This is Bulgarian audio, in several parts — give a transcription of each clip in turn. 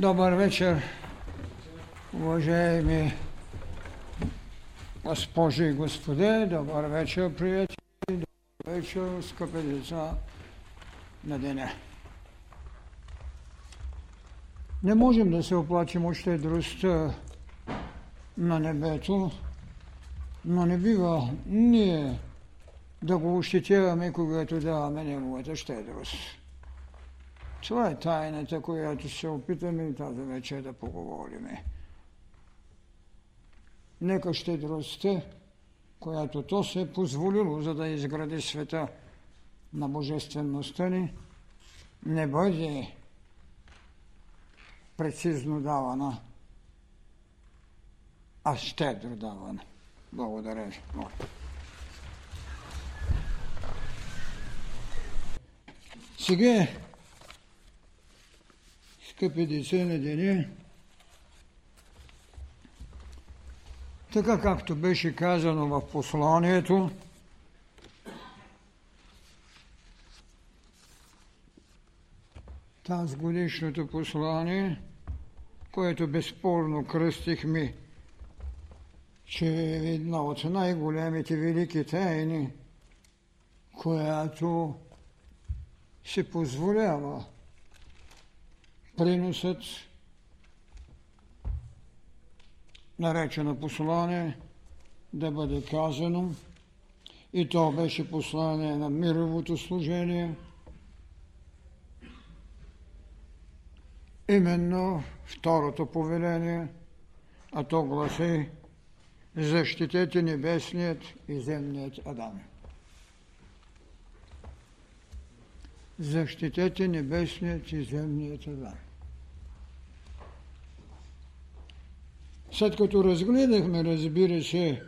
Добър вечер, уважаеми госпожи и господи, добър вечер, приятели, добър вечер, скъпи деца на деня. Не можем да се оплачем от щедростта на небето, но не бива ние да го ощетяваме, когато даваме неговата щедрост. Това е тайната, която се опитаме тази вечер да поговорим. Нека щедростта, която то се е позволило, за да изгради света на божествеността ни, не бъде прецизно давана, а щедро давана. Благодаря ви. Сега скъпи деца на деня, така както беше казано в посланието, тази годишното послание, което безспорно кръстихме, че е една от най-големите велики тайни, която се позволява приносът, наречено послание, да бъде казано. И то беше послание на мировото служение. Именно второто повеление, а то гласи защитете небесният и земният Адам. Защитете небесният и земният Адам. След като разгледахме, разбира се,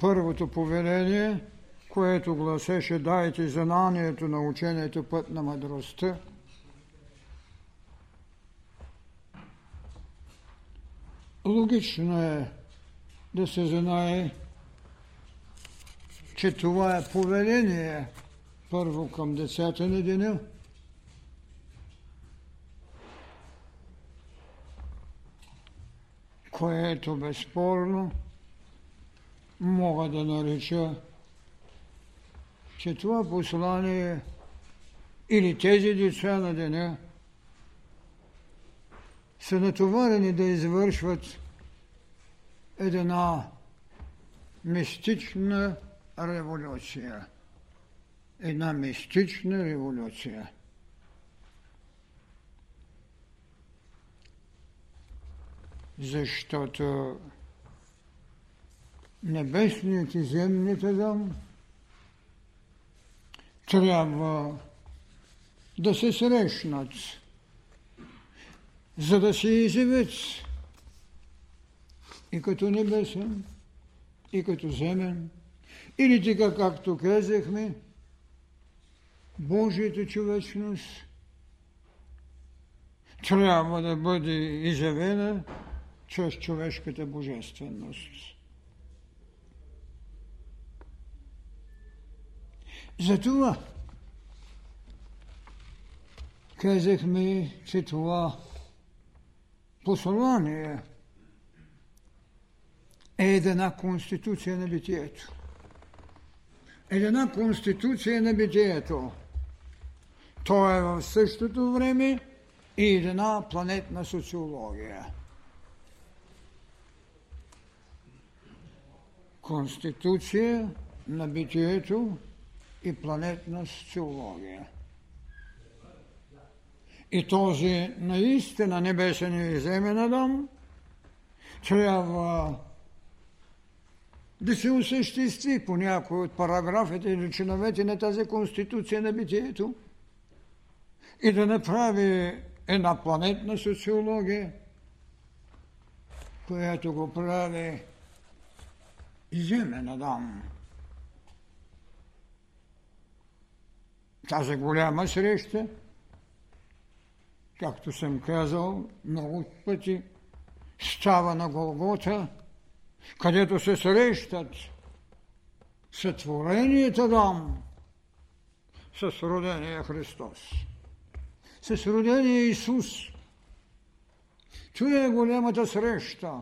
първото повеление, което гласеше дайте знанието на учението път на мъдростта, логично е да се знае, че това е повеление първо към децата на деня, което безспорно мога да нареча, че това послание или тези деца на деня са натоварени да извършват една мистична революция. Една мистична революция – защото небесният и земният Адам трябва да се срещнат, за да се изявят и като небесен, и като земен, или така както казахме, Божията човечност трябва да бъде изявена чрез човешката божественост. Затова казахме, че това послание е една конституция на битието. Една конституция на битието. То е в същото време и една планетна социология – конституция на битието и планетна социология. И този наистина небесен и земен Адам трябва да се осъществи по някои от параграфите или чиновете на тази конституция на битието и да направи една планетна социология, която го прави иземен Адам. Тази голяма среща, както съм казал много пъти, става на Голгота, където се срещат сътвореният Адам с родения Христос, с родения Исус, Това е голямата среща.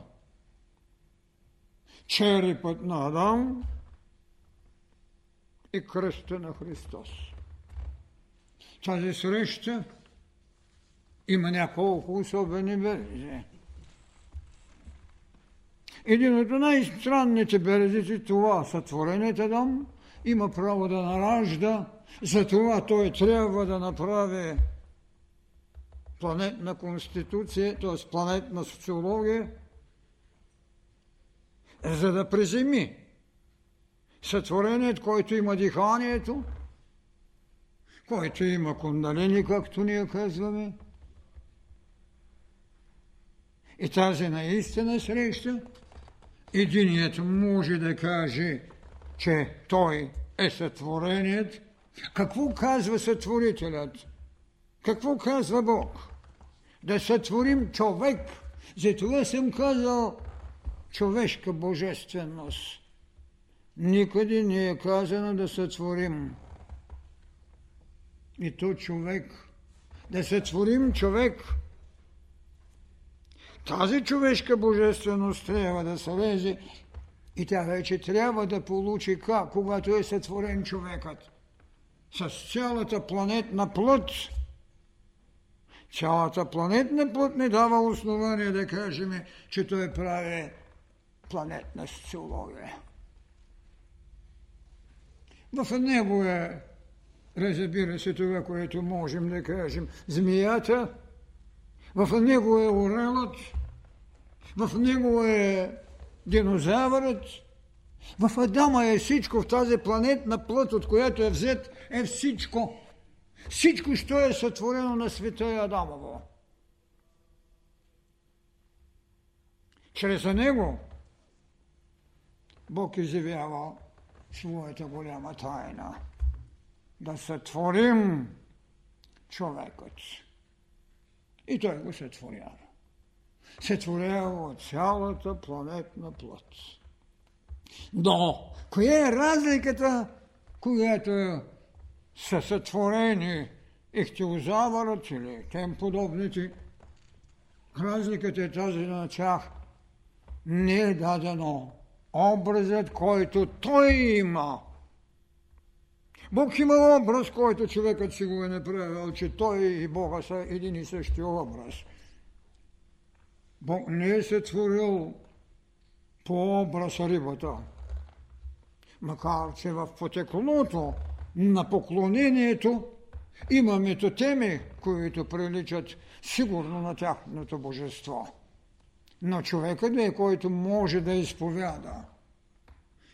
Черепът на Адам и кръста на Христос. Тази среща има няколко особени белези. Един от най-странните белези това сътвореният Адам има право да наражда, затова той трябва да направи планетна конституция, т.е. планетна социология, за да приземи сътворението, който има диханието, който има кундалини, както ние казваме, и тази наистина среща, единият може да каже, че той е сътвореният. Какво казва сътворителят? Какво казва Бог? Да сътворим човек. Затова съм казал човешка божественост. Никъде не е казано да сътворим. И то човек. Да сътворим човек. Тази човешка божественост трябва да се лезе и тя вече трябва да получи как, когато е сътворен човекът. С цялата планетна плът. Цялата планетна плът не дава основание да кажем, че той прави планетна социология. В него е, разбира се, това, което можем да кажем, змията, в него е орелът, в него е динозавърът, в Адама е всичко, в тази планетна плът, от която е взет, е всичко. Всичко, що е сътворено на света е Адамово. Чрез него Бог изявява своята голяма тайна. Да сътворим човекът. И той го сътворява. Сътворява от цялата планетна плът. Но, коя е разликата, която са сътворени ихтиозавърът или тем подобните? Разликата е тази на тях. Не е дадено образът, който той има. Бог има образ, който човекът си го е направил, че той и Бога са един и същи образ. Бог не е сътворил по образ рибата. Макар, че в потеклото на поклонението има метотеми, които приличат сигурно на тяхното божество. Но човекът е, който може да изповяда.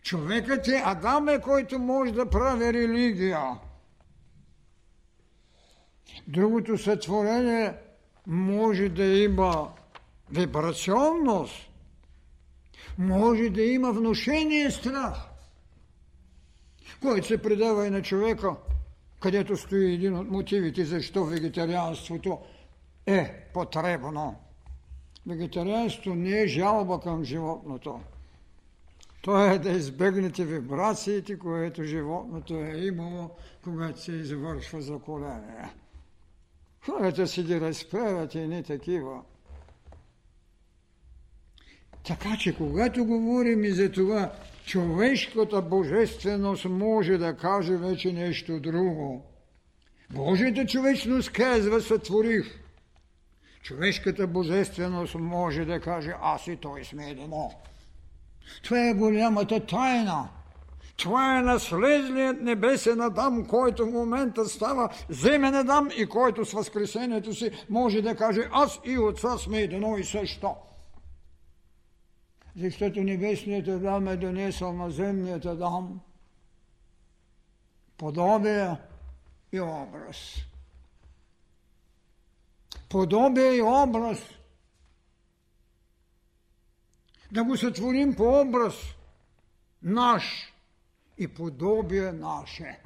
Човекът е Адам е, който може да прави религия. Другото сътворение може да има вибрационност, може да има вношение страх, който се предава и на човека, където стои един от мотивите, защо вегетарианството е потребно. Вегетарианството не е жалба към животното. То е да избегнете вибрациите, което животното е имало, когато се извършва заколение. Хората си ги разправят и не такива. Така че, когато говорим и за това, човешката божественост може да каже вече нещо друго. Божията човечност казва, сътворих. Човешката божественост може да каже, аз и той сме едно. Това е голямата тайна. Това е наследният небесен Адам, който в момента става земен Адам и който с възкресението си може да каже, аз и отца сме едно и също защото небесният Адам е донесъл на земният Адам подобие и образ. Подобие и образ. Да го сътворим по образ наш и подобие наше.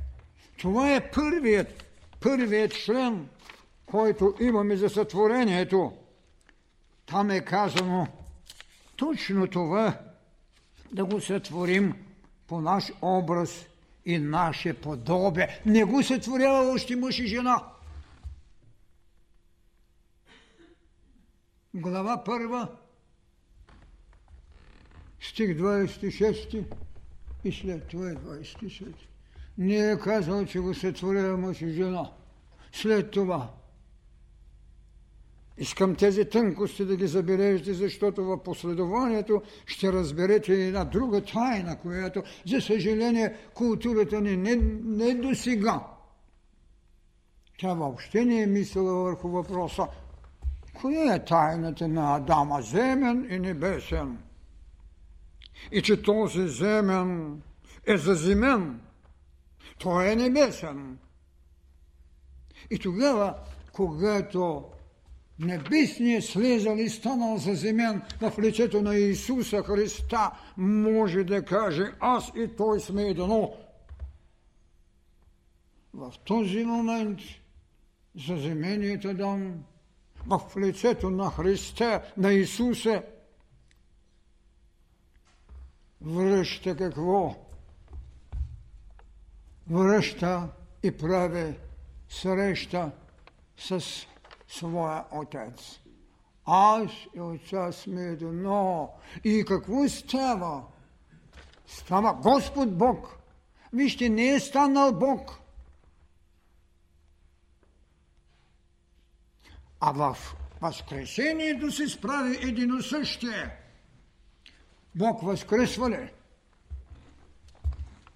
Това е първият, първият член, който имаме за сътворението. Там е казано – точно това да го сътворим по наш образ и наше подобие. Не го сътворява още мъж и жена. Глава първа, стих 26 и след това е 27. Не е казал, че го сътворява мъж и жена. След това Искам тези тънкости да ги забележите, защото в последованието ще разберете една друга тайна, която, за съжаление, културата ни не, не до сега. Тя въобще не е мислила върху въпроса, коя е тайната на Адама, земен и небесен. И че този земен е заземен, той е небесен. И тогава, когато небесният слезал и станал за земен в лицето на Исуса Христа, може да каже, аз и той сме едно. В този момент заземеният Адам в лицето на Христа, на Исуса, връща какво? Връща и прави среща с своя отец. Аз и отца сме едно. И какво става? Става Господ Бог. Вижте, не е станал Бог. А в Възкресението се справи едино същие. Бог възкръсва ли?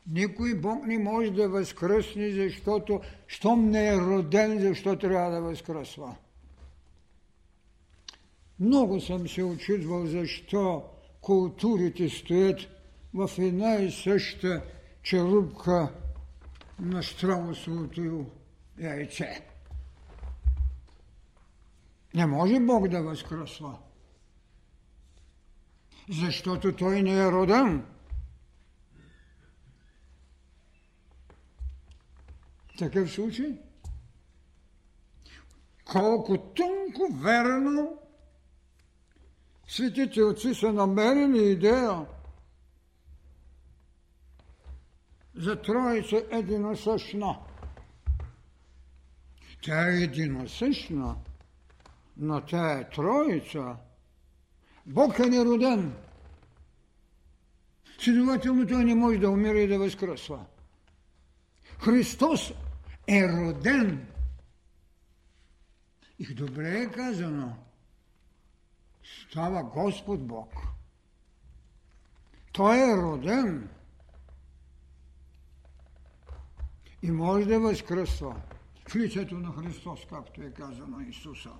Никой Бог не може да възкръсне, защото, щом не е роден, защо трябва да възкръсва. Много съм се очудвал защо културите стоят в една и съща черупка на страусовото яйце. Не може Бог да възкръсва. Защото той не е роден. такъв случай? Колко тънко верно светите отци са намерили идея за Троица единосъщна. Тя е единосъщна, но тя е Троица. Бог е нероден. Следователно той не може да умира и да възкръсва. Христос е роден. И добре е казано, става Господ Бог. Той е роден и може да възкръсва в лицето на Христос, както е казано Исуса.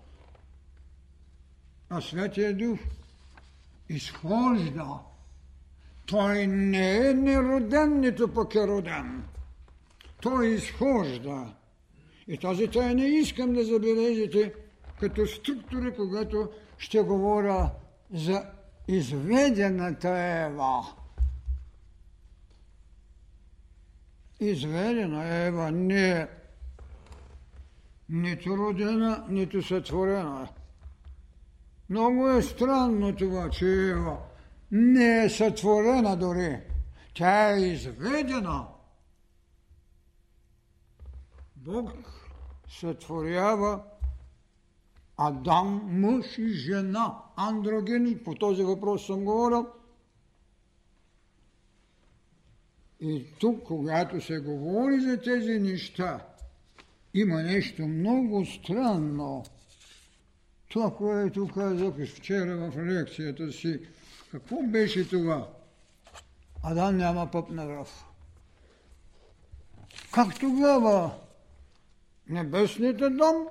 А Светия Дух изхожда. Той не е нероден, нито пък е роден той изхожда. И тази тайна искам да забележите като структура, когато ще говоря за изведената Ева. Изведена Ева не е нито родена, нито сътворена. Много е странно това, че Ева не е сътворена дори. Тя е изведена – Бог сътворява Адам, мъж и жена, андрогени. По този въпрос съм говорил. И тук, когато се говори за тези неща, има нещо много странно. Това, което казах вчера в лекцията си, какво беше това? Адам няма пъп на връв. Как тогава небесният дом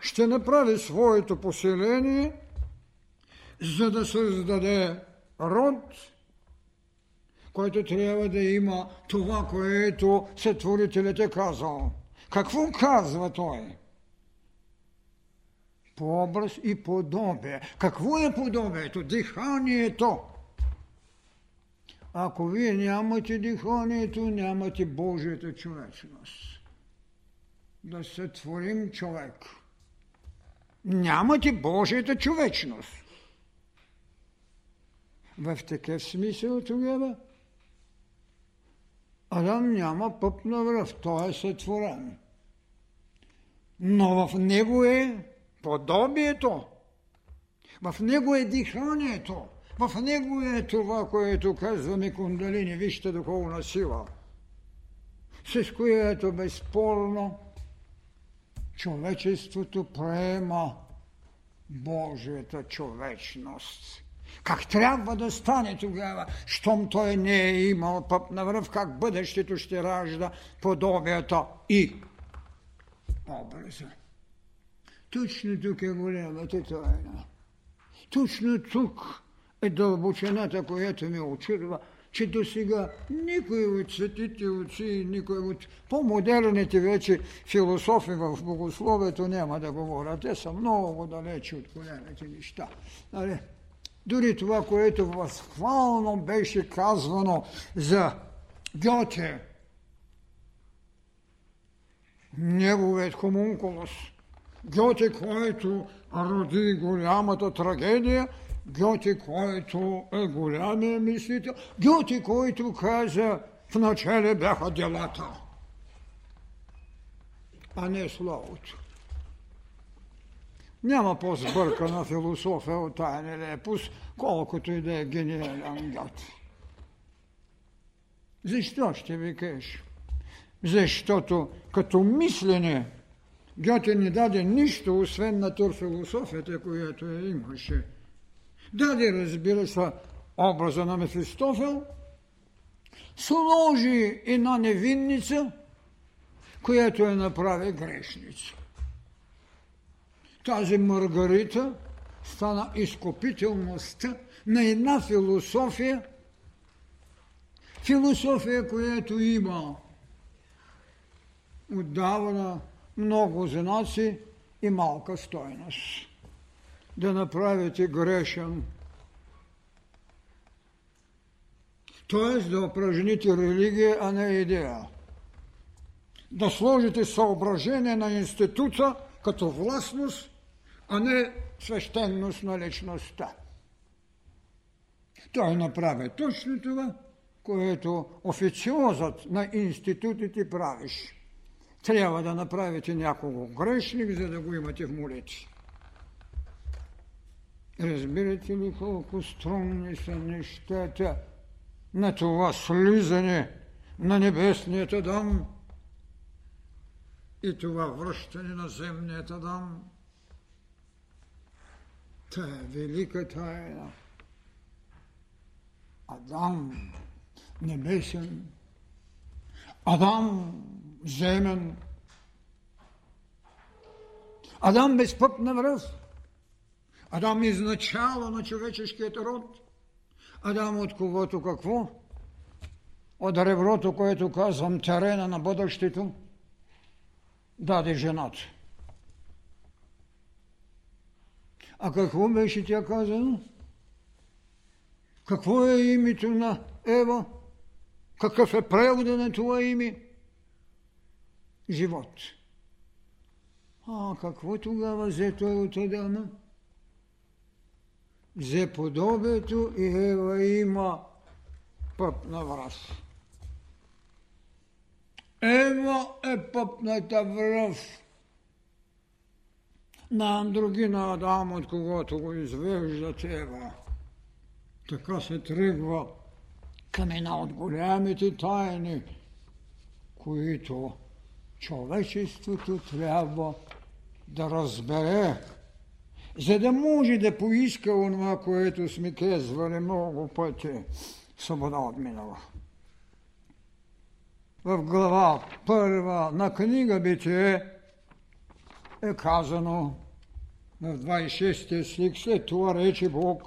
ще направи своето поселение, за да създаде род, който трябва да има това, което сътворителят е казал. Какво казва той? По образ и подобие. Какво е подобието? Диханието. Ако вие нямате диханието, нямате Божията човечност да сътворим човек. Нямате Божията човечност. В такъв смисъл тогава Адам няма пъп на връв, той е сътворен. Но в него е подобието. В него е диханието. В него е това, което казваме кундалини, вижте духовна сила. С което безспорно човечеството приема Божията човечност. Как трябва да стане тогава, щом той не е имал пъп на връв, как бъдещето ще ражда подобията и образа. Точно тук е голямата тайна. Точно тук е дълбочината, която ми очудва, че до сега никой от светите отци, никой от по-модерните вече философи в богословието няма да говорят. Те са много далече от големите неща. Нали? Дори това, което възхвално беше казвано за Гьоте, неговият хомункулус, Гьоте, който роди голямата трагедия, Гьоте, който е голямия мислител, Гьоте, който каза, в начале бяха делата, а не словото. Няма по-сбъркана философия от тая нелепост, колкото и да е гениален гад. Защо ще ви кажа? Защото като мислене Гьоте не даде нищо, освен натурфилософията, която я имаше. Даде, разбира се, образа на Мефистофел, сложи една невинница, която я направи грешница. Тази Маргарита стана изкупителността на една философия, философия, която има отдавна много знаци и малка стойност. Да направите грешен, т.е. да упражните религия, а не идея. Да сложите съображение на института като властност, а не свещенност на личността. Той направи точно това, което официозът на институтите правиш. Трябва да направите някого грешник, за да го имате в молитви. Разбирате ли колко струнни са нещата на това слизане на небесният Адам и това връщане на земният Адам? Та е велика тайна. Адам небесен, Адам земен, Адам без път на връз, Адам изначало на човеческият род, Адам от когото какво? От реброто, което казвам, терена на бъдещето, даде жената. А какво беше тя казано? Какво е името на Ева? Какъв е превода на това име? Живот. А какво тогава взе от Адама? Взе подобието и Ева има пъп на враз. Ева е пъпната връв на андрогина Адам, от когото го извежда Ева. Така се тръгва към една от голямите тайни, които човечеството трябва да разбере, за да може да поиска онова, което сме казвали много пъти, свобода от минала. В глава първа на книга Битие е казано в 26 стих, след това рече Бог,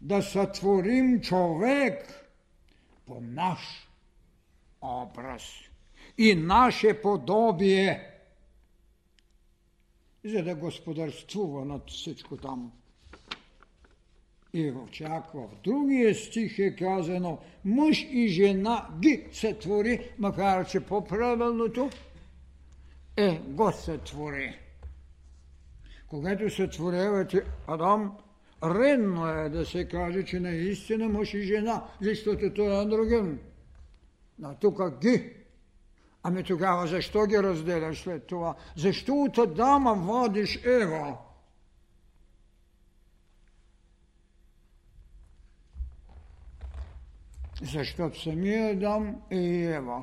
да сътворим човек по наш образ и наше подобие, за да господарствува над всичко там. И чак в другия стих е казано мъж и жена ги се твори, макар че по-правилното е го се твори. Когато се творявате Адам, редно е да се каже, че наистина мъж и жена, защото той е андроген. А тук ги. Ами тогава защо ги разделяш след това? Защо от Адама вадиш Ева? Защото самия Адам е Ева.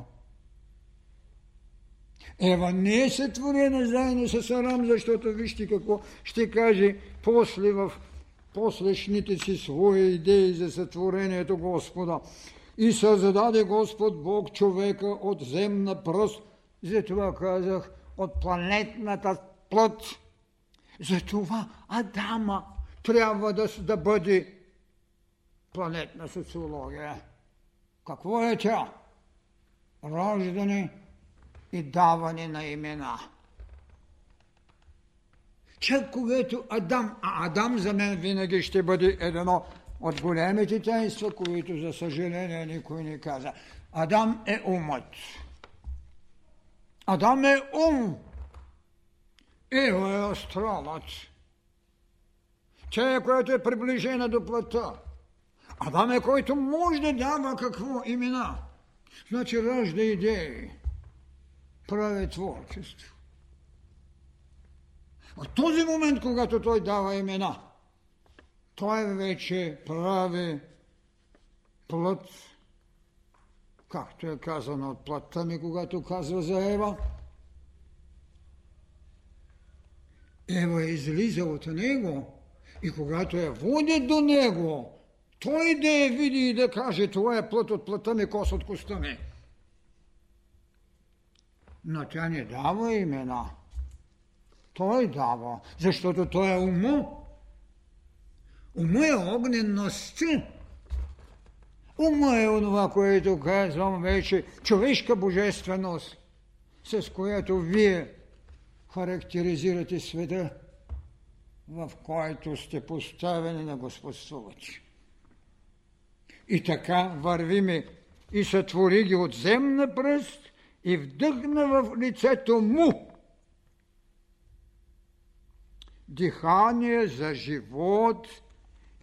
Ева не е сътворена заедно с Арам, защото вижте какво ще каже после в послешните си свои идеи за сътворението Господа. И създаде Господ Бог човека от земна пръст. Затова казах, от планетната плът. Затова Адама трябва да, да бъде планетна социология. Какво е тя? Раждане и даване на имена. Че когато Адам, а Адам за мен винаги ще бъде едно от големите таинства, които за съжаление никой не каза. Адам е умът. Адам е ум. Ева е астралът. Тя е, която е приближена до плата. Адам е, който може да дава какво имена. Значи ражда идеи, прави творчество. От този момент, когато той дава имена, той вече прави плът, както е казано от плътта ми, когато казва за Ева. Ева излиза от него и когато я води до него, той да я види и да каже, това е плът от плътта ми, кос от коста ми. Но тя не дава имена. Той дава, защото той е умо. Умо е огненността. Ума е онова, което казвам вече, човешка божественост, с която вие характеризирате света, в който сте поставени на господствувачи. И така вървиме и сътвори ги от земна пръст и вдъхна в лицето му дихание за живот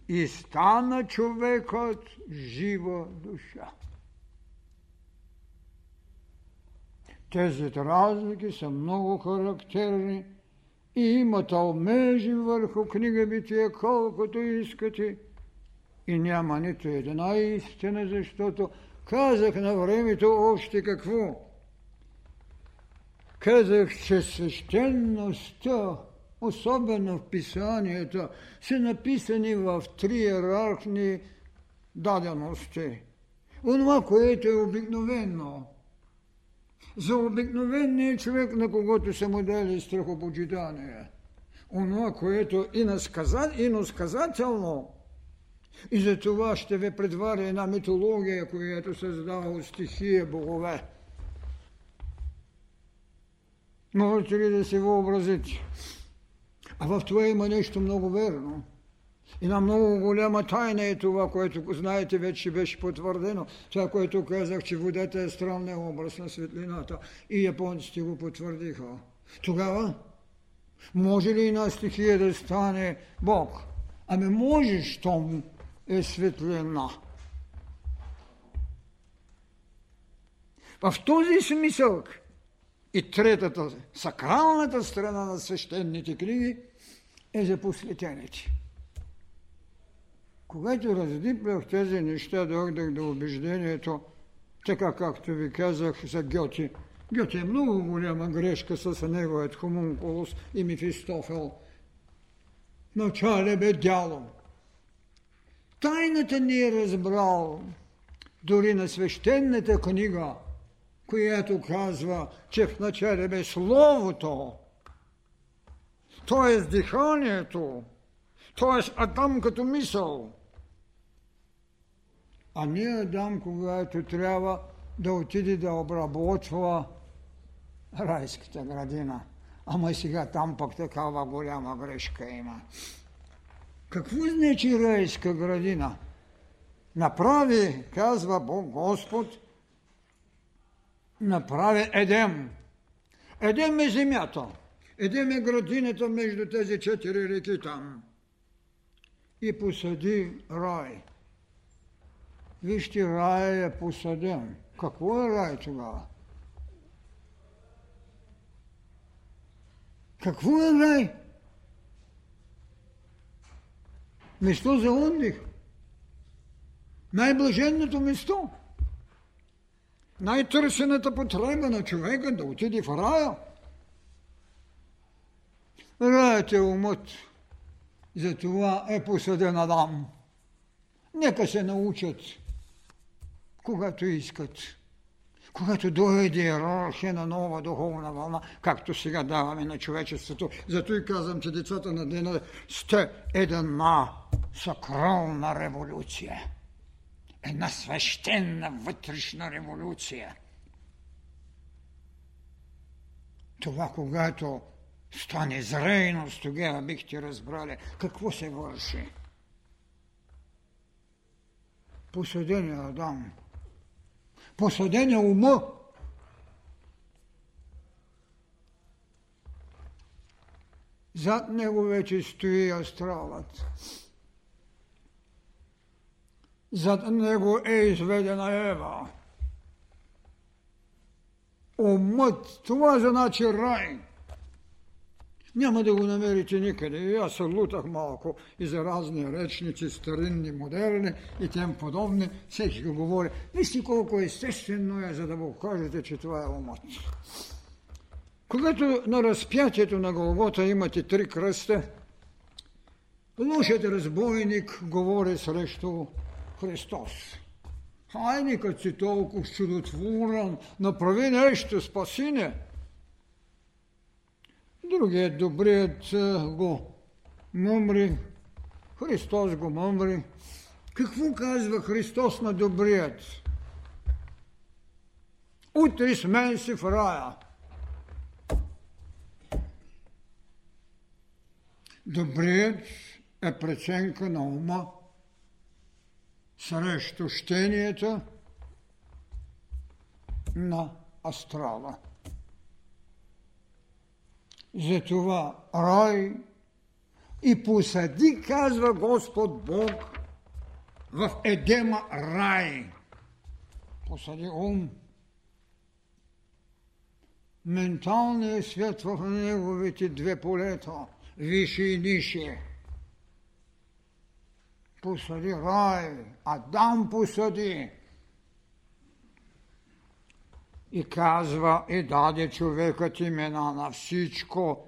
и стана човекът жива душа. Тези разлики са много характерни и има талмежи върху книга Бития, колкото искате – и няма нито една истина, защото казах на времето още какво. Казах, че свещеността, особено в писанията, са написани в три иерархни дадености. Онова, което е обикновено. За обикновения човек, на когото са му дали страхопочитание. Онова, което и насказателно, и за това ще ви предваря една митология, която създава от стихия богове. Можете ли да си въобразите? А в това има нещо много верно. Една много голяма тайна е това, което знаете, вече беше потвърдено. Това, което казах, че водата е странния образ на светлината. И японците го потвърдиха. Тогава може ли една стихия да стане Бог? Ами може, щом е светлина. В този смисъл и третата, сакралната страна на свещените книги е за посветените. Когато раздиплях тези неща, дойдах до убеждението, така както ви казах за Гьоти. Гьоти е много голяма грешка с неговият хомункулус и Мефистофел. Начале бе дяло. Тайната не е разбрал дори на свещената книга, която казва, че в начале бе Словото, т.е. диханието, т.е. Адам като мисъл. А не Адам, когато трябва да отиде да обработва райската градина. Ама сега там пък такава голяма грешка има. Какво значи райска градина? Направи, казва Бог Господ, направи Едем. Едем е земята. Едем е градината между тези четири реки там. И посади рай. Вижте, рай е посаден. Какво е рай тогава? Какво е рай? Место за отдих. най-блаженното место, най-търсената потреба на човека да отиде в рая. Раят умът, затова е посъден Адам. Нека се научат, когато искат. Когато дойде иерархия на нова духовна вълна, както сега даваме на човечеството. Зато и казвам, че децата на дена сте една сакрална революция. Една свещена вътрешна революция. Това, когато стане зрейност, тогава бихте разбрали какво се върши. Посъдения Адам – посъден е ума. Зад него вече стои астралът. Зад него е изведена Ева. Умът, това значи рай. Няма да го намерите никъде. И аз се лутах малко и за разни речници, старинни, модерни и тем подобни. Всеки го говори. Вижте колко естествено е, за да го кажете, че това е умът. Когато на разпятието на Голгота имате три кръста, лошият разбойник говори срещу Христос. Хайде, като си толкова чудотворен, направи нещо, спаси не. Другият добрият го мъмри, Христос го мъмри. Какво казва Христос на добрият? Утре с мен си в рая. Добрият е преценка на ума срещу щенията на астрала. Затова рай и посади, казва Господ Бог, в Едема рай. Посади ум. Менталният свет в неговите две полета, висше и нише. Посади рай, Адам посади и казва и даде човекът имена на всичко.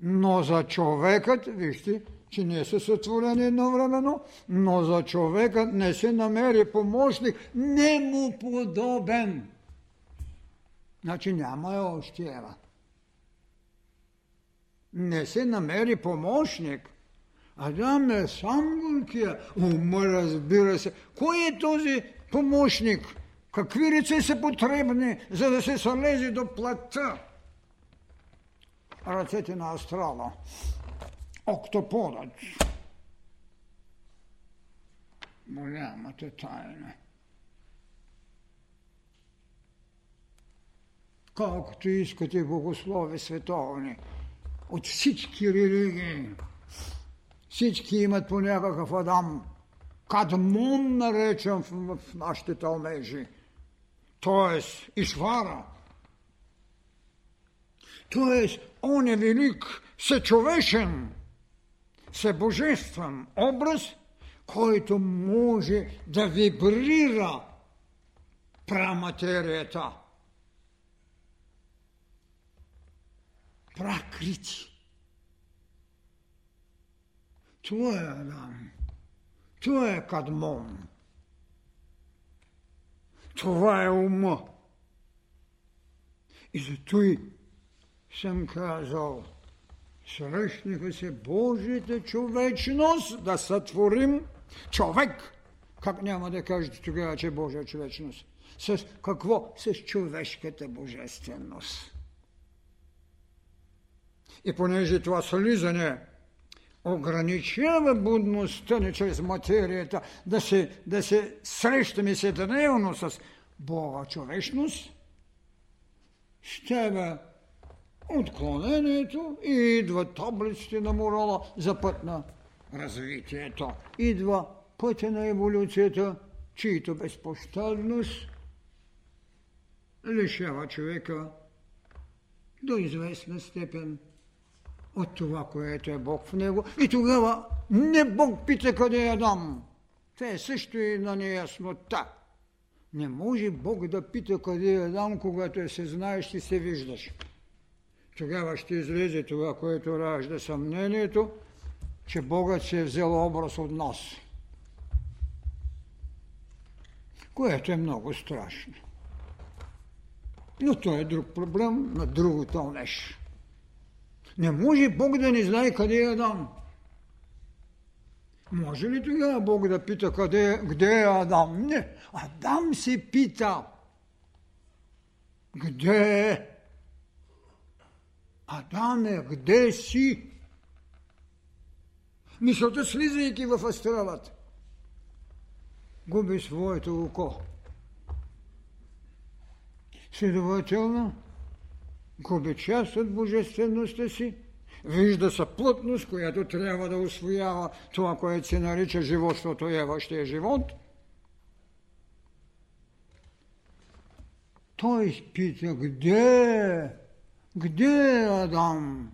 Но за човекът, вижте, че не са сътворени едновременно, но за човекът не се намери помощник, не му подобен. Значи няма е още Ева. Не се намери помощник. Адам е сам горкия. Ума, разбира се. Кой е този помощник? Какви ръце са потребни, за да се слезе до плътта? Ръцете на астрала. Октоподът. Голямата тайна. Колкото искате богослови световни, от всички религии, всички имат по някакъв Адам, кадмон наречен в, в нашите талмежи – т.е. Ишвара. Т.е. он е велик, съчовешен, събожествен образ, който може да вибрира праматерията. Пракрити. Това е Адам. Това е Кадмон. Това е ума. И зато и съм казал, срещнаха се Божията човечност да сътворим човек. Как няма да кажете тогава, че е Божия човечност? С какво? С човешката божественост. И понеже това слизане ограничава будността ни чрез материята, да се, да се срещаме седневно с Бога човечност, ще отклонението и идва таблиците на морала за път на развитието. Идва пътя на еволюцията, чието безпощадност лишава човека до известна степен от това, което е Бог в него. И тогава не Бог пита къде е Адам. Това е също и на неяснота. Не може Бог да пита къде е Адам, когато е се знаеш и се виждаш. Тогава ще излезе това, което ражда съмнението, че Богът се е взел образ от нас. Което е много страшно. Но то е друг проблем на другото нещо. Не може Бог да не знае къде е Адам. Може ли тогава Бог да пита къде, къде е Адам? Не. Адам се пита. Къде е? Адаме, къде си? Мисълта, слизайки в астралата, губи своето око. Следователно, губи част от божествеността си, вижда съплътност, която трябва да освоява това, което се нарича животството и еващия живот. Той пита, где, где е Адам?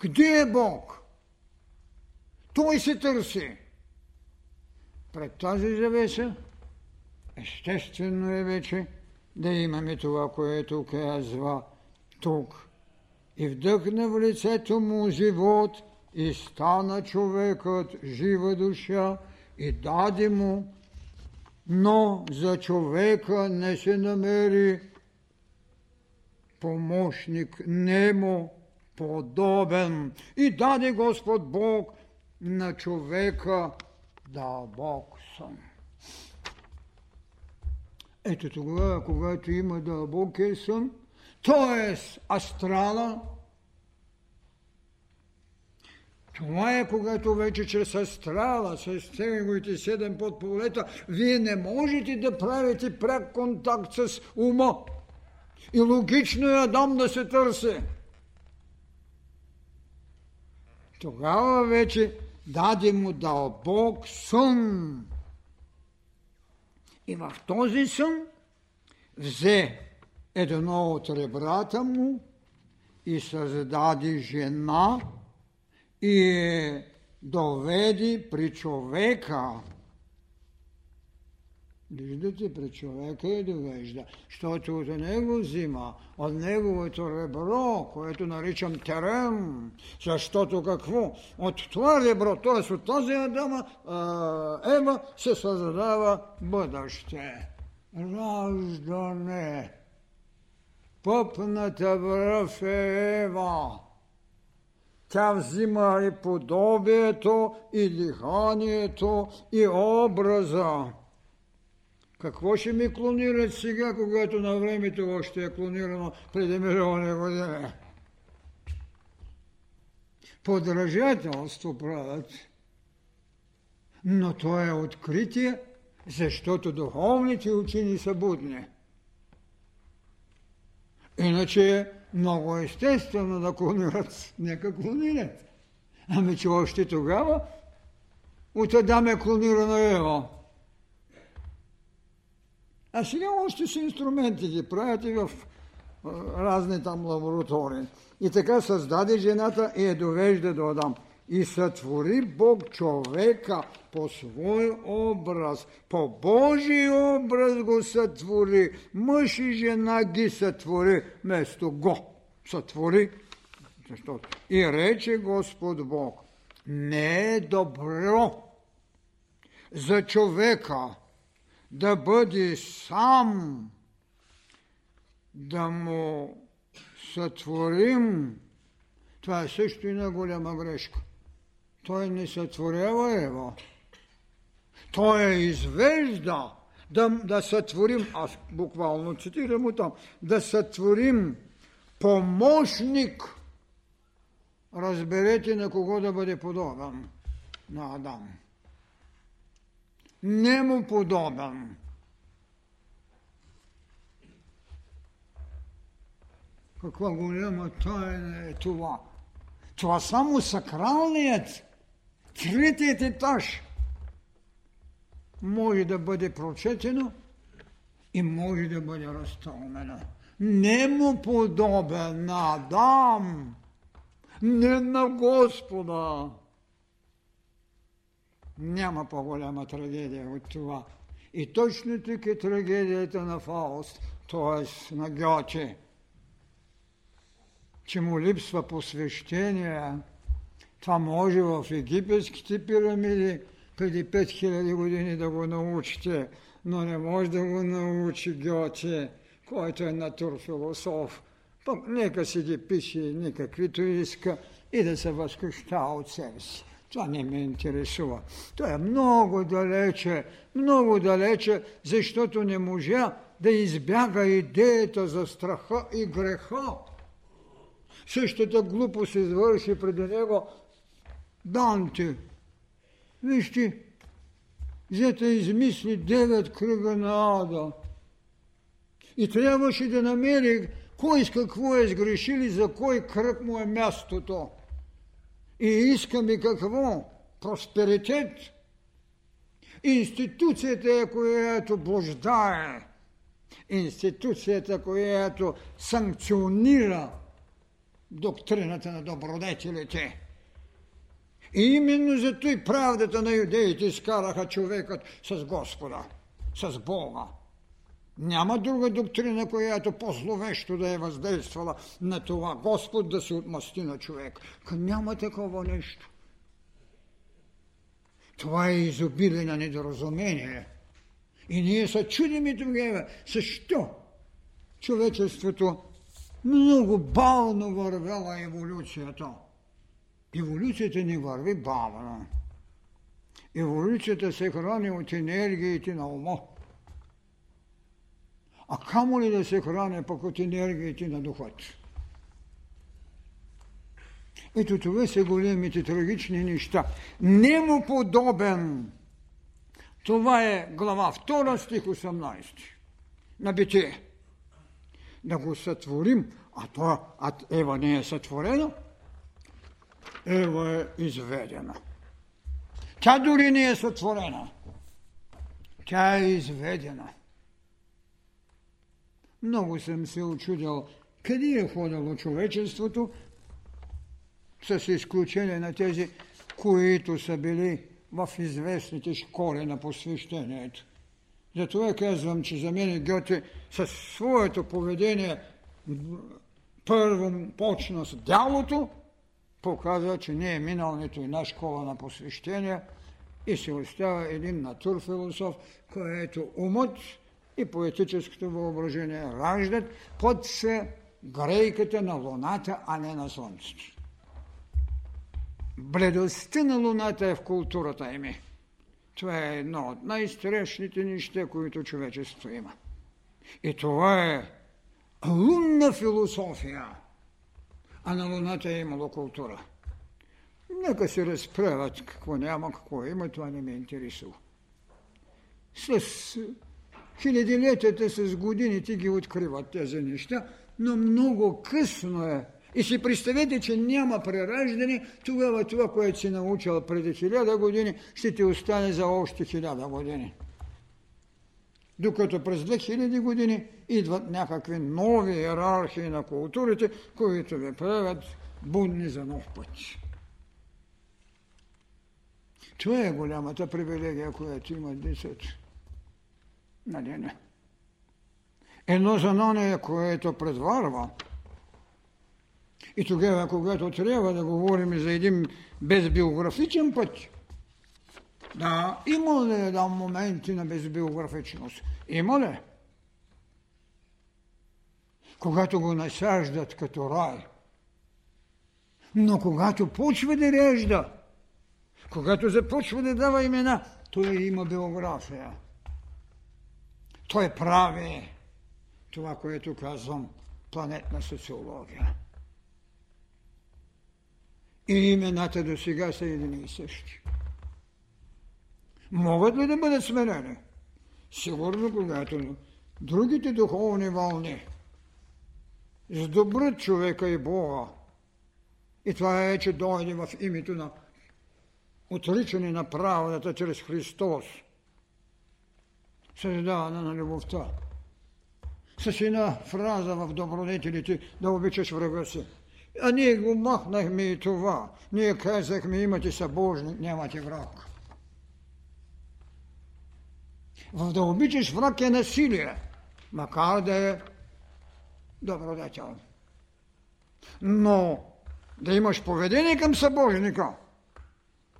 Где е Бог? Той се търси. Пред тази завеса естествено е вече да имаме това, което казва тук. И вдъхна в лицето му живот и стана човекът жива душа и даде му, но за човека не се намери помощник немо подобен. И даде Господ Бог на човека да Бог съм. Ето тогава, когато има дълбокия сън, т.е. астрала, това е когато вече чрез астрала, с неговите седем подполета, вие не можете да правите пряк контакт с ума. И логично е Адам да се търси. Тогава вече даде му дълбок сън. И в този сън взе едно от ребрата му и създаде жена и доведи при човека. Виждате, при човека и довежда, защото от него взима, от неговото ребро, което наричам терен, защото какво? От това ребро, т.е. от този Адама, Ева, се създава бъдеще. Раждане. Пъпната връв е Ева. Тя взима и подобието, и диханието, и образа. Какво ще ми клонират сега, когато на времето още е клонирано преди милиони години? Подражателство правят. Но то е откритие, защото духовните учени са будни. Иначе е много естествено да клонират. Нека клонират. Ами че още тогава от Адам е клонирана Ева. А сега още с инструменти ги правят и в разни там лаборатории. И така създаде жената и я довежда до Адам. И сътвори Бог човека по свой образ, по Божий образ го сътвори. Мъж и жена ги сътвори, вместо го сътвори. Защото и рече Господ Бог, не е добро за човека да бъде сам, да му сътворим, това е също и на голяма грешка. Той не сътворява Ева. Той я извежда да, да сътворим, аз буквално цитирам му там, да сътворим помощник. Разберете на кого да бъде подобен. На Адам му подобен. Каква голяма тайна е това? Това само сакралният, третият етаж може да бъде прочетено и може да бъде разтълмено. Не му подобен на Адам, не на Господа. Няма по-голяма трагедия от това. И точно тук е трагедията на Фауст, т.е. на Гьоте, че му липсва посвещение. Това може в египетските пирамиди преди 5000 години да го научите, но не може да го научи Гьоте, който е натурфилософ. Пък нека си ги пише никаквито иска и да се възхищава от себе си. Това не ме интересува. Това е много далече, много далече, защото не можа да избяга идеята за страха и греха. Същата глупост извърши преди него Данте. Вижте, взета измисли девет кръга на ада. И трябваше да намери кой с какво е сгрешили, за кой кръг му е мястото. И искаме какво? Просперитет. Институцията е, която блуждае. Институцията, която санкционира доктрината на добродетелите. И именно за той правдата на юдеите изкараха човекът с Господа, с Бога. Няма друга доктрина, която по-зловещо да е въздействала на това Господ да се отмъсти на човек. Няма такова нещо. Това е изобилие на недоразумение. И ние се чудим тогава, защо човечеството много бавно вървела еволюцията. Еволюцията не върви бавно. Еволюцията се храни от енергиите на ума. А камо ли да се храни пък от енергиите на духът? Ето това са големите трагични неща. Нему подобен. Това е глава 2, стих 18. На битие. Да го сътворим, а това, а Ева не е сътворена, Ева е изведена. Тя дори не е сътворена. Тя е изведена. Много съм се очудил къде е ходило човечеството, с изключение на тези, които са били в известните школи на посвещението. Затова казвам, че за мен Гьоте със своето поведение първо почна с дялото, показва, че не е минал нито една школа на посвещение и се остава един натурфилософ, който умът и поетическото въображение раждат под грейката на Луната, а не на Слънцето. Бледостта на Луната е в културата ими. Това е едно от най-страшните неща, които човечеството има. И това е лунна философия. А на Луната е имало култура. Нека се разправят какво няма, какво има, това не ме интересува. С Хилядилетията с годините ги откриват тези неща, но много късно е. И си представете, че няма прераждане, тогава това, което си научил преди хиляда години, ще ти остане за още хиляда години. Докато през 2000 години идват някакви нови иерархии на културите, които ви правят будни за нов път. Това е голямата привилегия, която има децата. Нали не? Едно знание, което предварва. И тогава, когато трябва да говорим за един безбиографичен път, да, има ли да моменти на безбиографичност? Има ли? Когато го насаждат като рай. Но когато почва да режда, когато започва да дава имена, той има биография. Той прави това, което казвам планетна социология. И имената до сега са едини и същи. Могат ли да бъдат сменени? Сигурно, когато другите духовни вълни сдобрят човека и Бога. И това е, че дойде в името на отричане на правдата чрез Христос – съждаване на любовта. С една фраза в добродетелите да обичаш врага си. А ние го махнахме и това. Ние казахме, имате събожник, нямате враг. В да обичаш враг е насилие, макар да е добродетел. Но да имаш поведение към събожника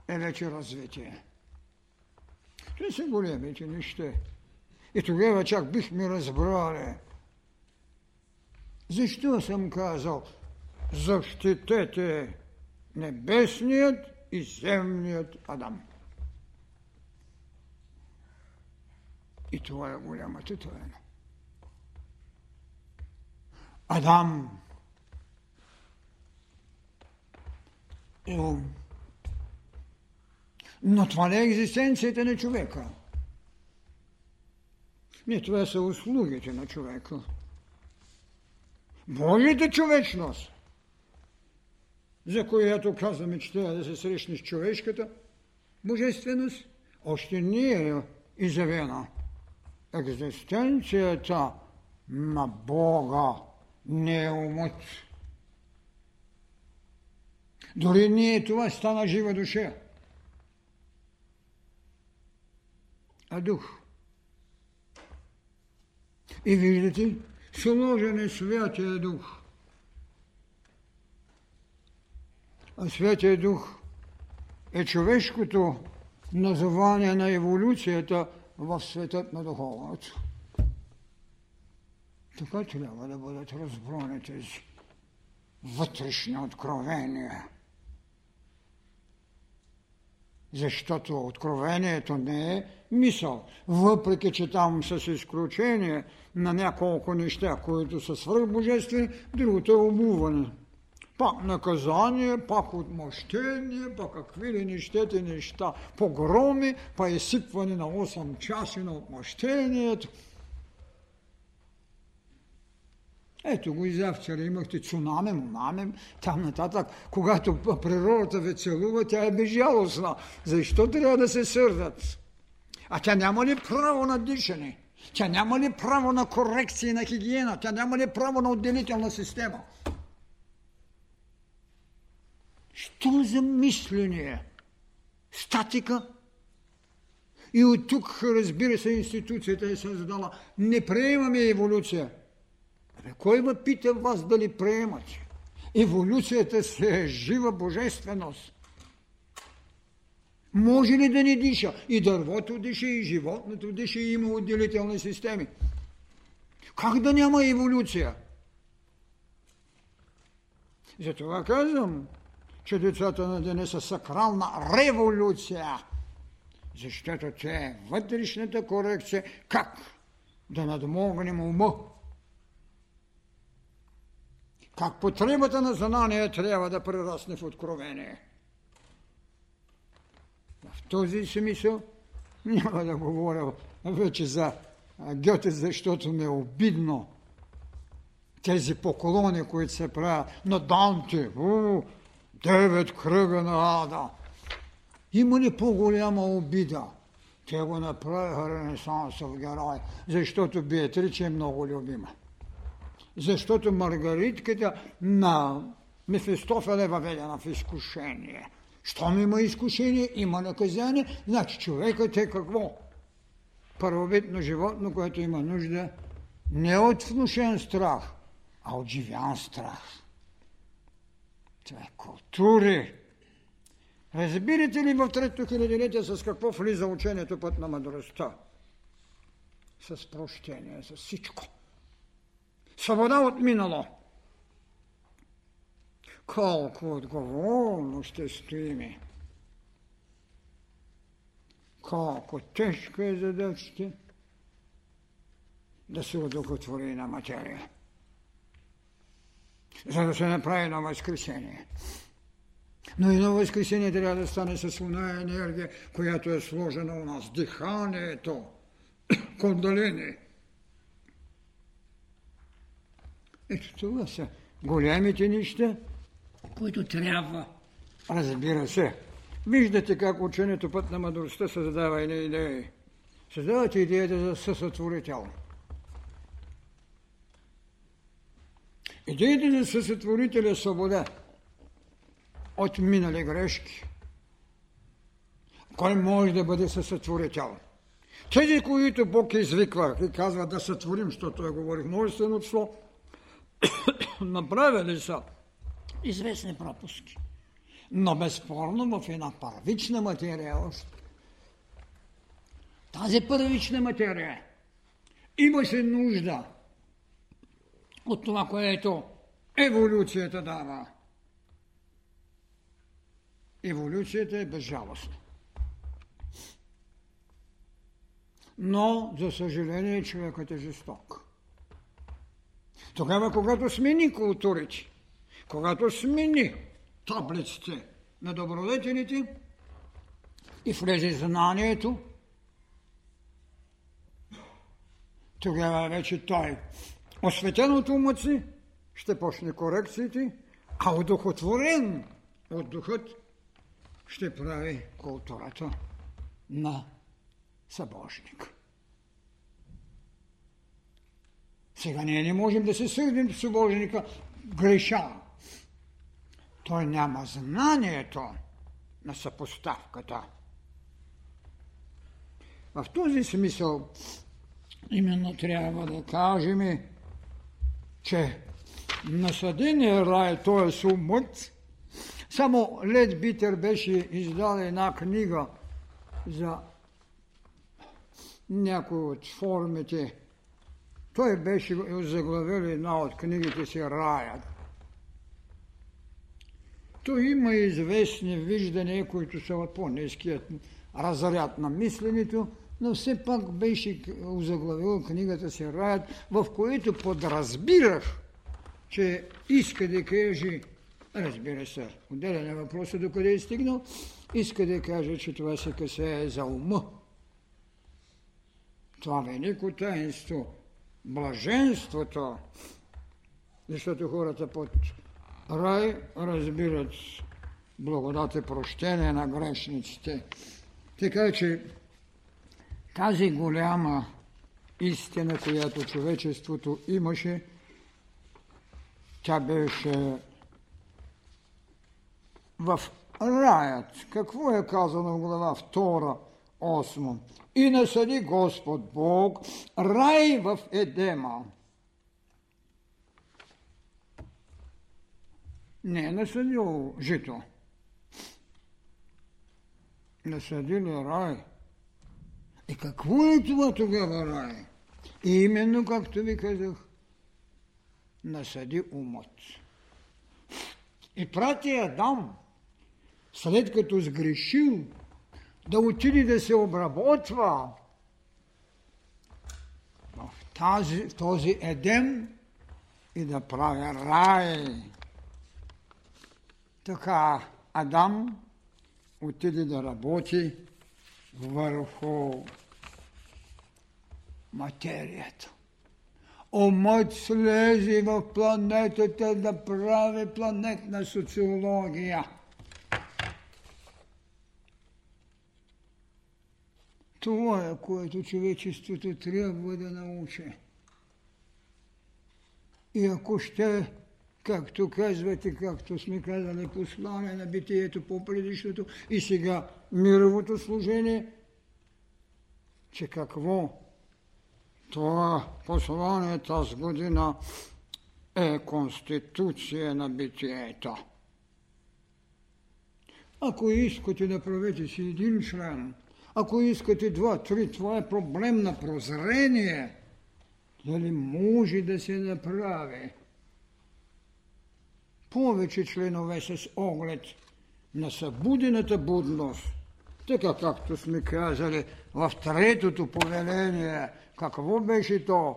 е вече развитие. Това са големите неща. И тогава чак бихме разбрали. Защо съм казал, защитете небесният и земният Адам. И това е голямата тайна. Адам е ум. Но това не е екзистенцията на човека. Не, това са услугите на човека. Божията човечност, за която казваме, че трябва да се срещне с човешката божественост, още не е изявена. Екзистенцията на Бога не е умът. Дори ние това стана жива душа. А дух. И виждате, сложен е Святия Дух. А Святия Дух е човешкото назование на еволюцията в светът на духовното. Така трябва да бъдат разбрани тези вътрешни откровения. Защото откровението не е мисъл, въпреки че там с изключение на няколко неща, които са свръхбожествени, другото е обуване. Пак наказание, пак отмъщение, пак какви ли нещете неща, погроми, па изсипване на 8 часи на отмъщението. Ето го и завчера имахте цунами, мунами, там нататък. Когато природата ви целува, тя е безжалостна. Защо трябва да се сърдат? А тя няма ли право на дишане? Тя няма ли право на корекция на хигиена? Тя няма ли право на отделителна система? Що за мислене? Статика? И от тук, разбира се, институцията е създала. Не приемаме еволюция. Кой ме пита вас дали приемате? Еволюцията се е жива божественост. Може ли да не диша? И дървото диша, и животното диша, и има отделителни системи. Как да няма еволюция? Затова казвам, че децата на деня са сакрална революция. Защото те е вътрешната корекция. Как да надмогнем ума? Как потребата на знание трябва да прерасне в откровение? В този смисъл няма да говоря вече за Гьоте, защото ми е обидно тези поклони, които се правят на Данте. У, девет кръга на Ада. Има ли по-голяма обида? Те го направиха Ренесансов герой, защото Беатрича е много любима. Защото Маргаритката на Мефистофел е въведена в изкушение. Щом има изкушение, има наказание, значи човекът е какво? Първобитно животно, което има нужда не от внушен страх, а от живян страх. Това е култури. Разбирате ли в трето хилядилетие с какво влиза учението път на мъдростта? С прощение, с всичко. Свобода от минало. Колко отговорно ще стоиме. Колко тежка е задачата да се удохотвори на материя. За да се направи на възкресение. Но на възкресение трябва да стане с една енергия, която е сложена у нас. Диханието, кондаление. Ето това са големите неща, които трябва. Разбира се. Виждате как ученето път на мъдростта създава едни идеи. Създавате идеята за съсътворител. Идеята за съсътворителя е свобода от минали грешки. Кой може да бъде съсътворител? Тези, които Бог извиква и казва да сътворим, защото той говори множествено число, направили са известни пропуски. Но безспорно в една първична материя тази първична материя имаше нужда от това, което еволюцията дава. Еволюцията е безжалостна. Но, за съжаление, човекът е жесток. Тогава, когато смени културите, когато смени таблиците на добродетелите и влезе знанието, тогава вече той, осветен от умът си, ще почне корекциите, а удохотворен от духът ще прави културата на събожник. Сега ние не можем да се сърдим събожника греша. Той няма знанието на съпоставката. В този смисъл именно трябва да кажем, че насъдения рай, т.е. умът, само Лед Битер беше издал една книга за някои от формите. Той беше заглавил една от книгите си Раят. Той има известни виждания, които са от по-низкият разряд на мисленето, но все пак беше озаглавил книгата си Раят, в което подразбирах, че иска да каже, разбира се, отделен е въпросът до къде е стигнал, иска да каже, че това се касае за ума. Това велико таинство, блаженството, защото хората под рай разбират благодат и прощение на грешниците. Така че тази голяма истина, която човечеството имаше, тя беше в раят. Какво е казано в глава 2, 8? И насъди Господ Бог рай в Едема. Не е насъдил жито. Насъдили рай. И какво е това тогава рай? И именно, както ви казах, насъди умът. И прати Адам, след като сгрешил, да отиде да се обработва в, тази, този едем и да прави рай. Така Адам отиде да работи върху материята. Умът слезе в планетата да прави планетна социология. Това което човечеството трябва да научи. И ако ще, както казвате, както сме казали, послание на битието по-предишното и сега мировото служение, че какво това послание тази година е конституция на битието. Ако искате да правите си един член, ако искате два, три, това е проблем на прозрение. Дали може да се направи повече членове с оглед на събудената будност, така както сме казали в третото повеление, какво беше то?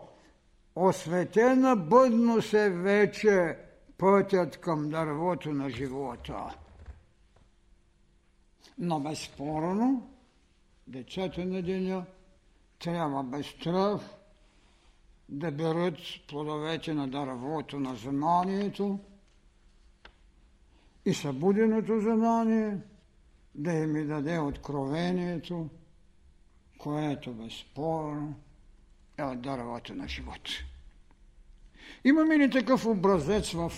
Осветена бъдност е вече пътят към дървото на живота. Но безспорно, децата на деня трябва без страх да берат плодовете на дървото на знанието и събуденото знание да им даде откровението, което безспорно е от дървото на живота. Имаме ли такъв образец в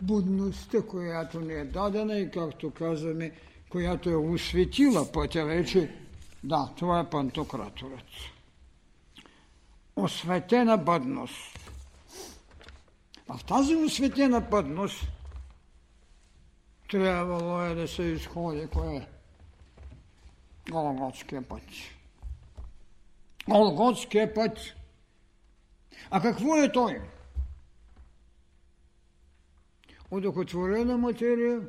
будността, която ни е дадена и, както казваме, която е осветила пътя вече Да, това е пантократорът. Осветена бъдност. В тази осветена бъдност трябвало е да се изходи кое е Голготския път. Голготския път. А какво е той? Удохотворена материя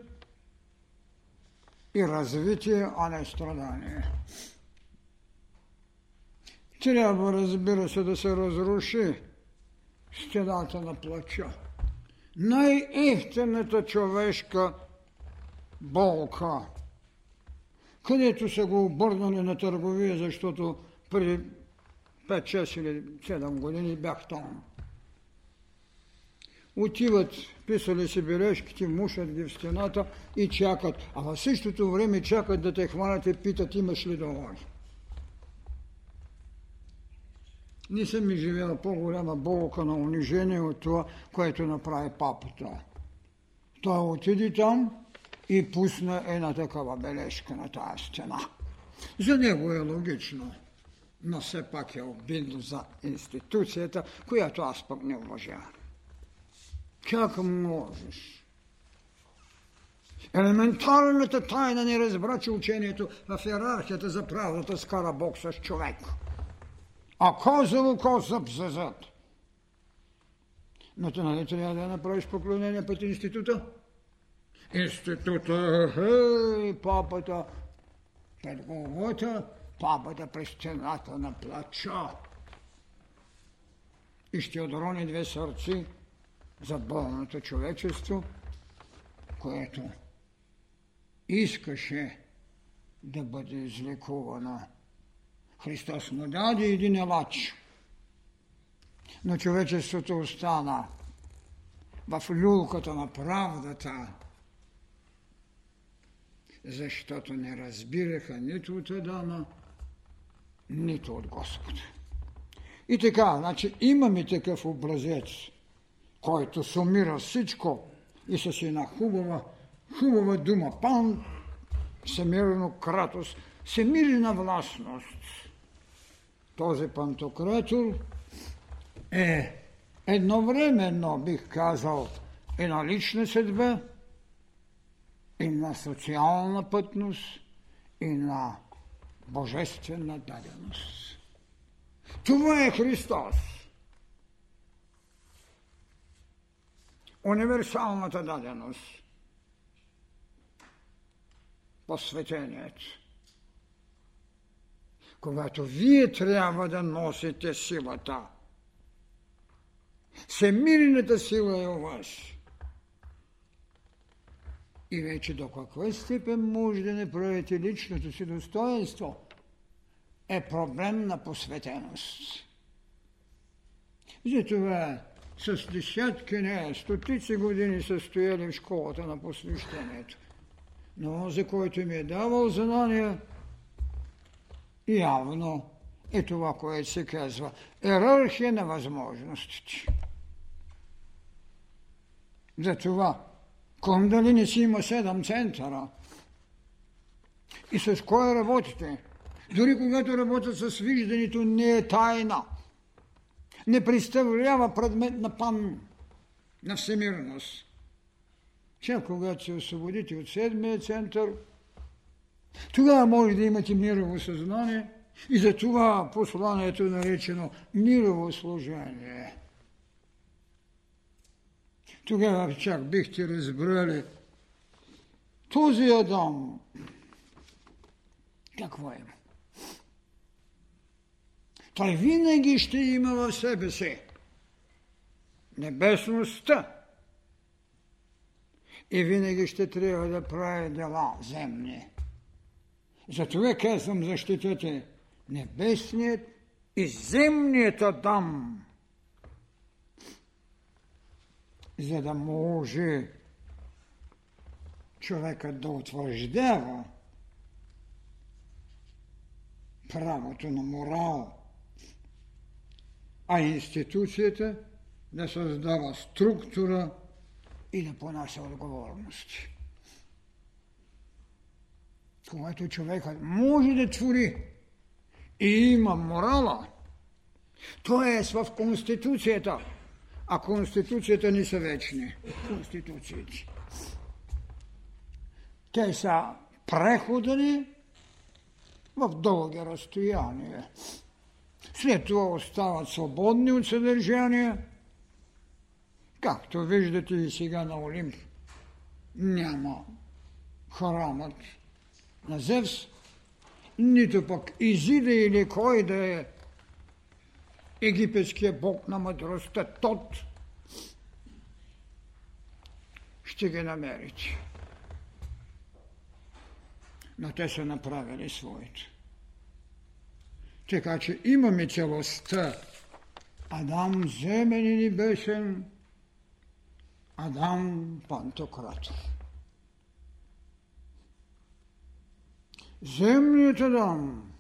и развитие, а не страдание. Трябва, разбира се, да се разруши стената на плача. Най-ефтената човешка болка, където са го обърнали на търговия, защото преди 5-6 или 7 години бях там. Отиват, писали си бележките, мушат ги в стената и чакат. А в същото време чакат да те хванат и питат имаш ли долари. Не съм изживял по-голяма болка на унижение от това, което направи папата. Той отиди там и пусна една такава бележка на тази стена. За него е логично, но все пак е обидно за институцията, която аз пък не уважавам. Как можеш? Елементарната тайна не разбра, че учението в иерархията за правдата скара Бог с човек. А козово козъб за зад. Но ти нали трябва да направиш поклонение пред института? Института, хей, папата, пред головата, папата през стената на плача. И ще отрони две сърци за болното човечество, което искаше да бъде излекувано. Христос му даде един елач, но човечеството остана в люлката на правдата, защото не разбираха нито от Адама, нито от Господа. И така, значи имаме такъв образец, който сумира всичко и с една хубава, хубава дума, пан, всемирно кратост, всемирна властност. Този пантократор е едновременно, бих казал, и на лична съдба, и на социална пътност, и на божествена даденост. Това е Христос. Универсалната даденост. Посветението. Когато вие трябва да носите силата. Всемирната сила е у вас. И вече до каква степен може да не правите личното си достоинство е проблем на посветеност. Затова с десятки, не, стотици години са стояли в школата на посвещението. Но за който ми е давал знания, явно е това, което се казва ерархия на възможностите. Затова Кундалини си има седем центъра. И с кой работите? Дори когато работят с виждането, не е тайна. Не представлява предмет на пан, на всемирност. Че когато се освободите от седмия център, тогава може да имате мирово съзнание и за това посланието е наречено мирово служение – тогава чак бихте разбрали този Адам какво е. Той винаги ще има в себе си небесността и винаги ще трябва да прави дела земни. Затова казвам, защитете небесният и земният Адам за да може човекът да утвърждава правото на морал, а институцията да създава структура и да понася отговорности. Когато човекът може да твори И има морала. То е в Конституцията. А Конституцията не са вечни. Конституциите. Те са преходени в дълги разстояния. След това остават свободни от съдържание, както виждате и сега на Олимп няма храмът на Зевс, нито пък Изида или кой да е египетския бог на мъдростта, тот ще ги намерите. Но те са направили своето. Така че имаме целостта Адам земен и небесен, Адам Пантократов. Земният Адам,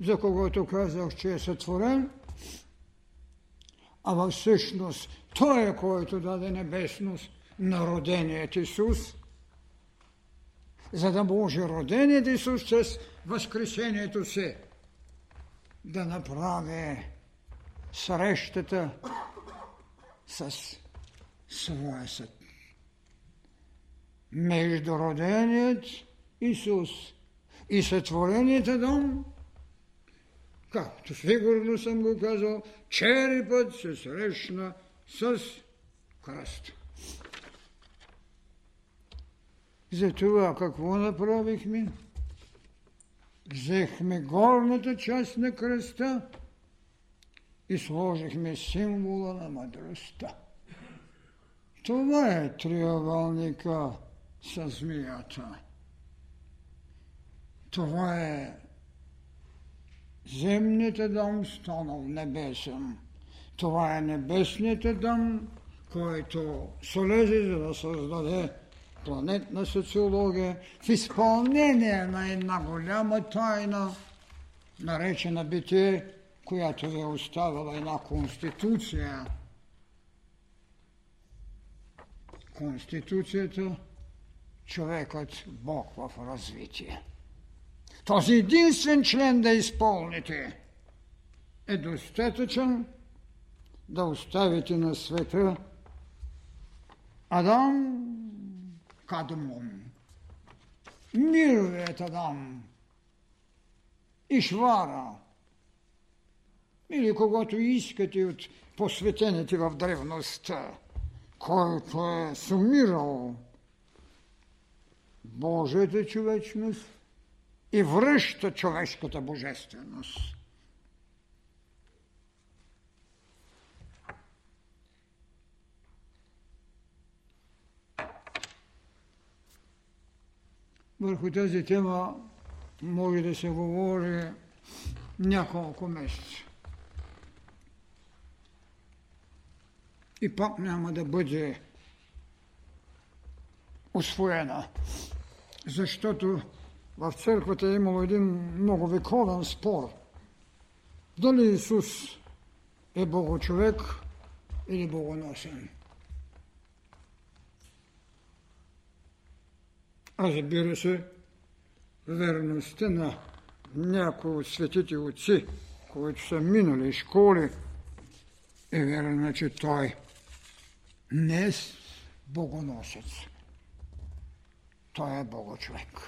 за когото казах, че е сътворен, а във всъщност той е, който даде небесност на роденият Исус, за да може роденият Исус чрез възкресението си да направи срещата с своя съд. Между роденият Исус и сътвореният Адам, както сигурно съм го казал, черепът се срещна с кръст. Затова какво направихме? Взехме горната част на кръста и сложихме символа на мъдростта. Това е триъгълника с змията. Това е земният дом станал небесен. Това е небесният дом, който солези за да създаде планетна социология в изпълнение на една голяма тайна, наречена битие, която ви е оставила една конституция. Конституцията човекът Бог в развитие. Този единствен член да изпълните е достатъчен да оставите на света Адам Кадмон, мировият Адам, Ишвара, или когато искате от посветените в древността, който е сумирал. Божията човечност и връща човешката божественост. Върху тази тема може да се говори няколко месеца. И пак няма да бъде освоена, защото в църквата е имало един много вековен спор. Дали Исус е богочовек или богоносен. Разбира се, верността на някои от светите отци, които са минали школи, е верна, че той не е богоносец. Той е богочовек.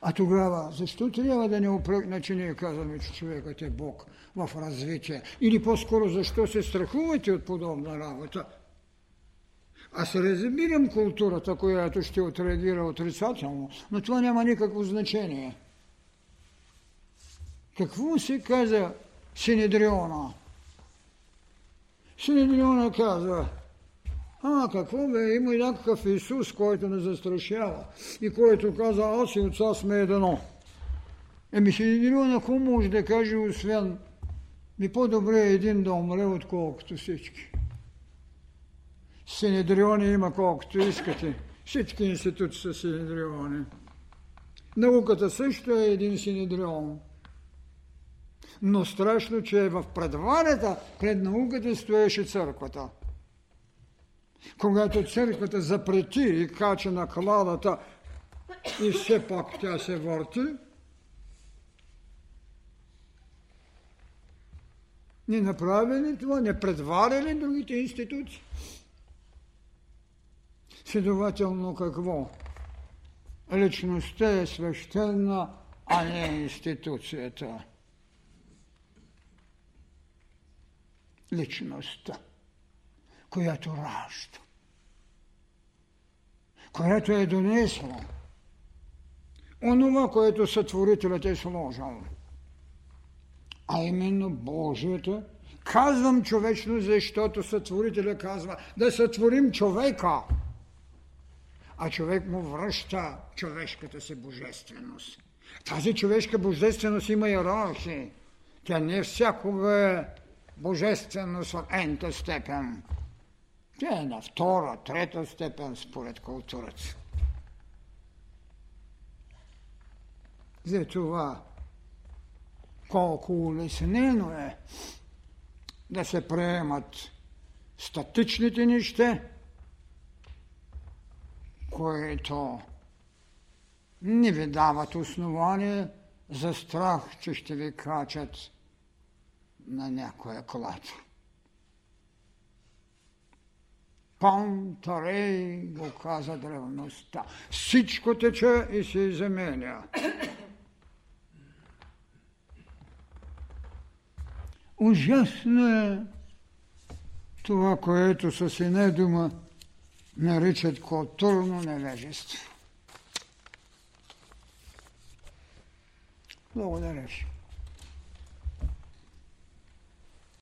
А тогава, защо трябва да не упрекна, че ние казваме, че човекът е Бог в развитие? Или по-скоро, защо се страхувате от подобна работа? Аз разбирам културата, която ще отреагира отрицателно, но това няма никакво значение. Какво се каза Синедриона? Синедриона казва, а, какво бе, има някакъв Исус, който не застрашава и който каза, аз и отца сме едно. Еми, Синедриона какво може да каже, освен ми по-добре е един да умре, отколкото всички. Синедриони има колкото искате. Всички институции са синедриони. Науката също е един синедрион. Но страшно, че е в предварата, пред науката стоеше църквата. Когато църквата запрети и кача на кладата и все пак тя се върти, не направили това, не предварили другите институции. Следователно какво? Личността е свещена, а не институцията. Личността, която ражда, която е донесла онова, което сътворителят е сложил. А именно Божията. Казвам човечно, защото сътворителя казва да сътворим човека – а човек му връща човешката си божественост. Тази човешка божественост има иерархия. Тя не е божественост от ента степен. Тя е на втора, трета степен според културата. За това колко улеснено е да се приемат статичните неща, които не ви дават основание за страх, че ще ви качат на някоя колата. Пантарей го каза древността. Всичко тече и се заменя. Ужасно е това, което с една дума наричат културно невежество. Благодаря ви.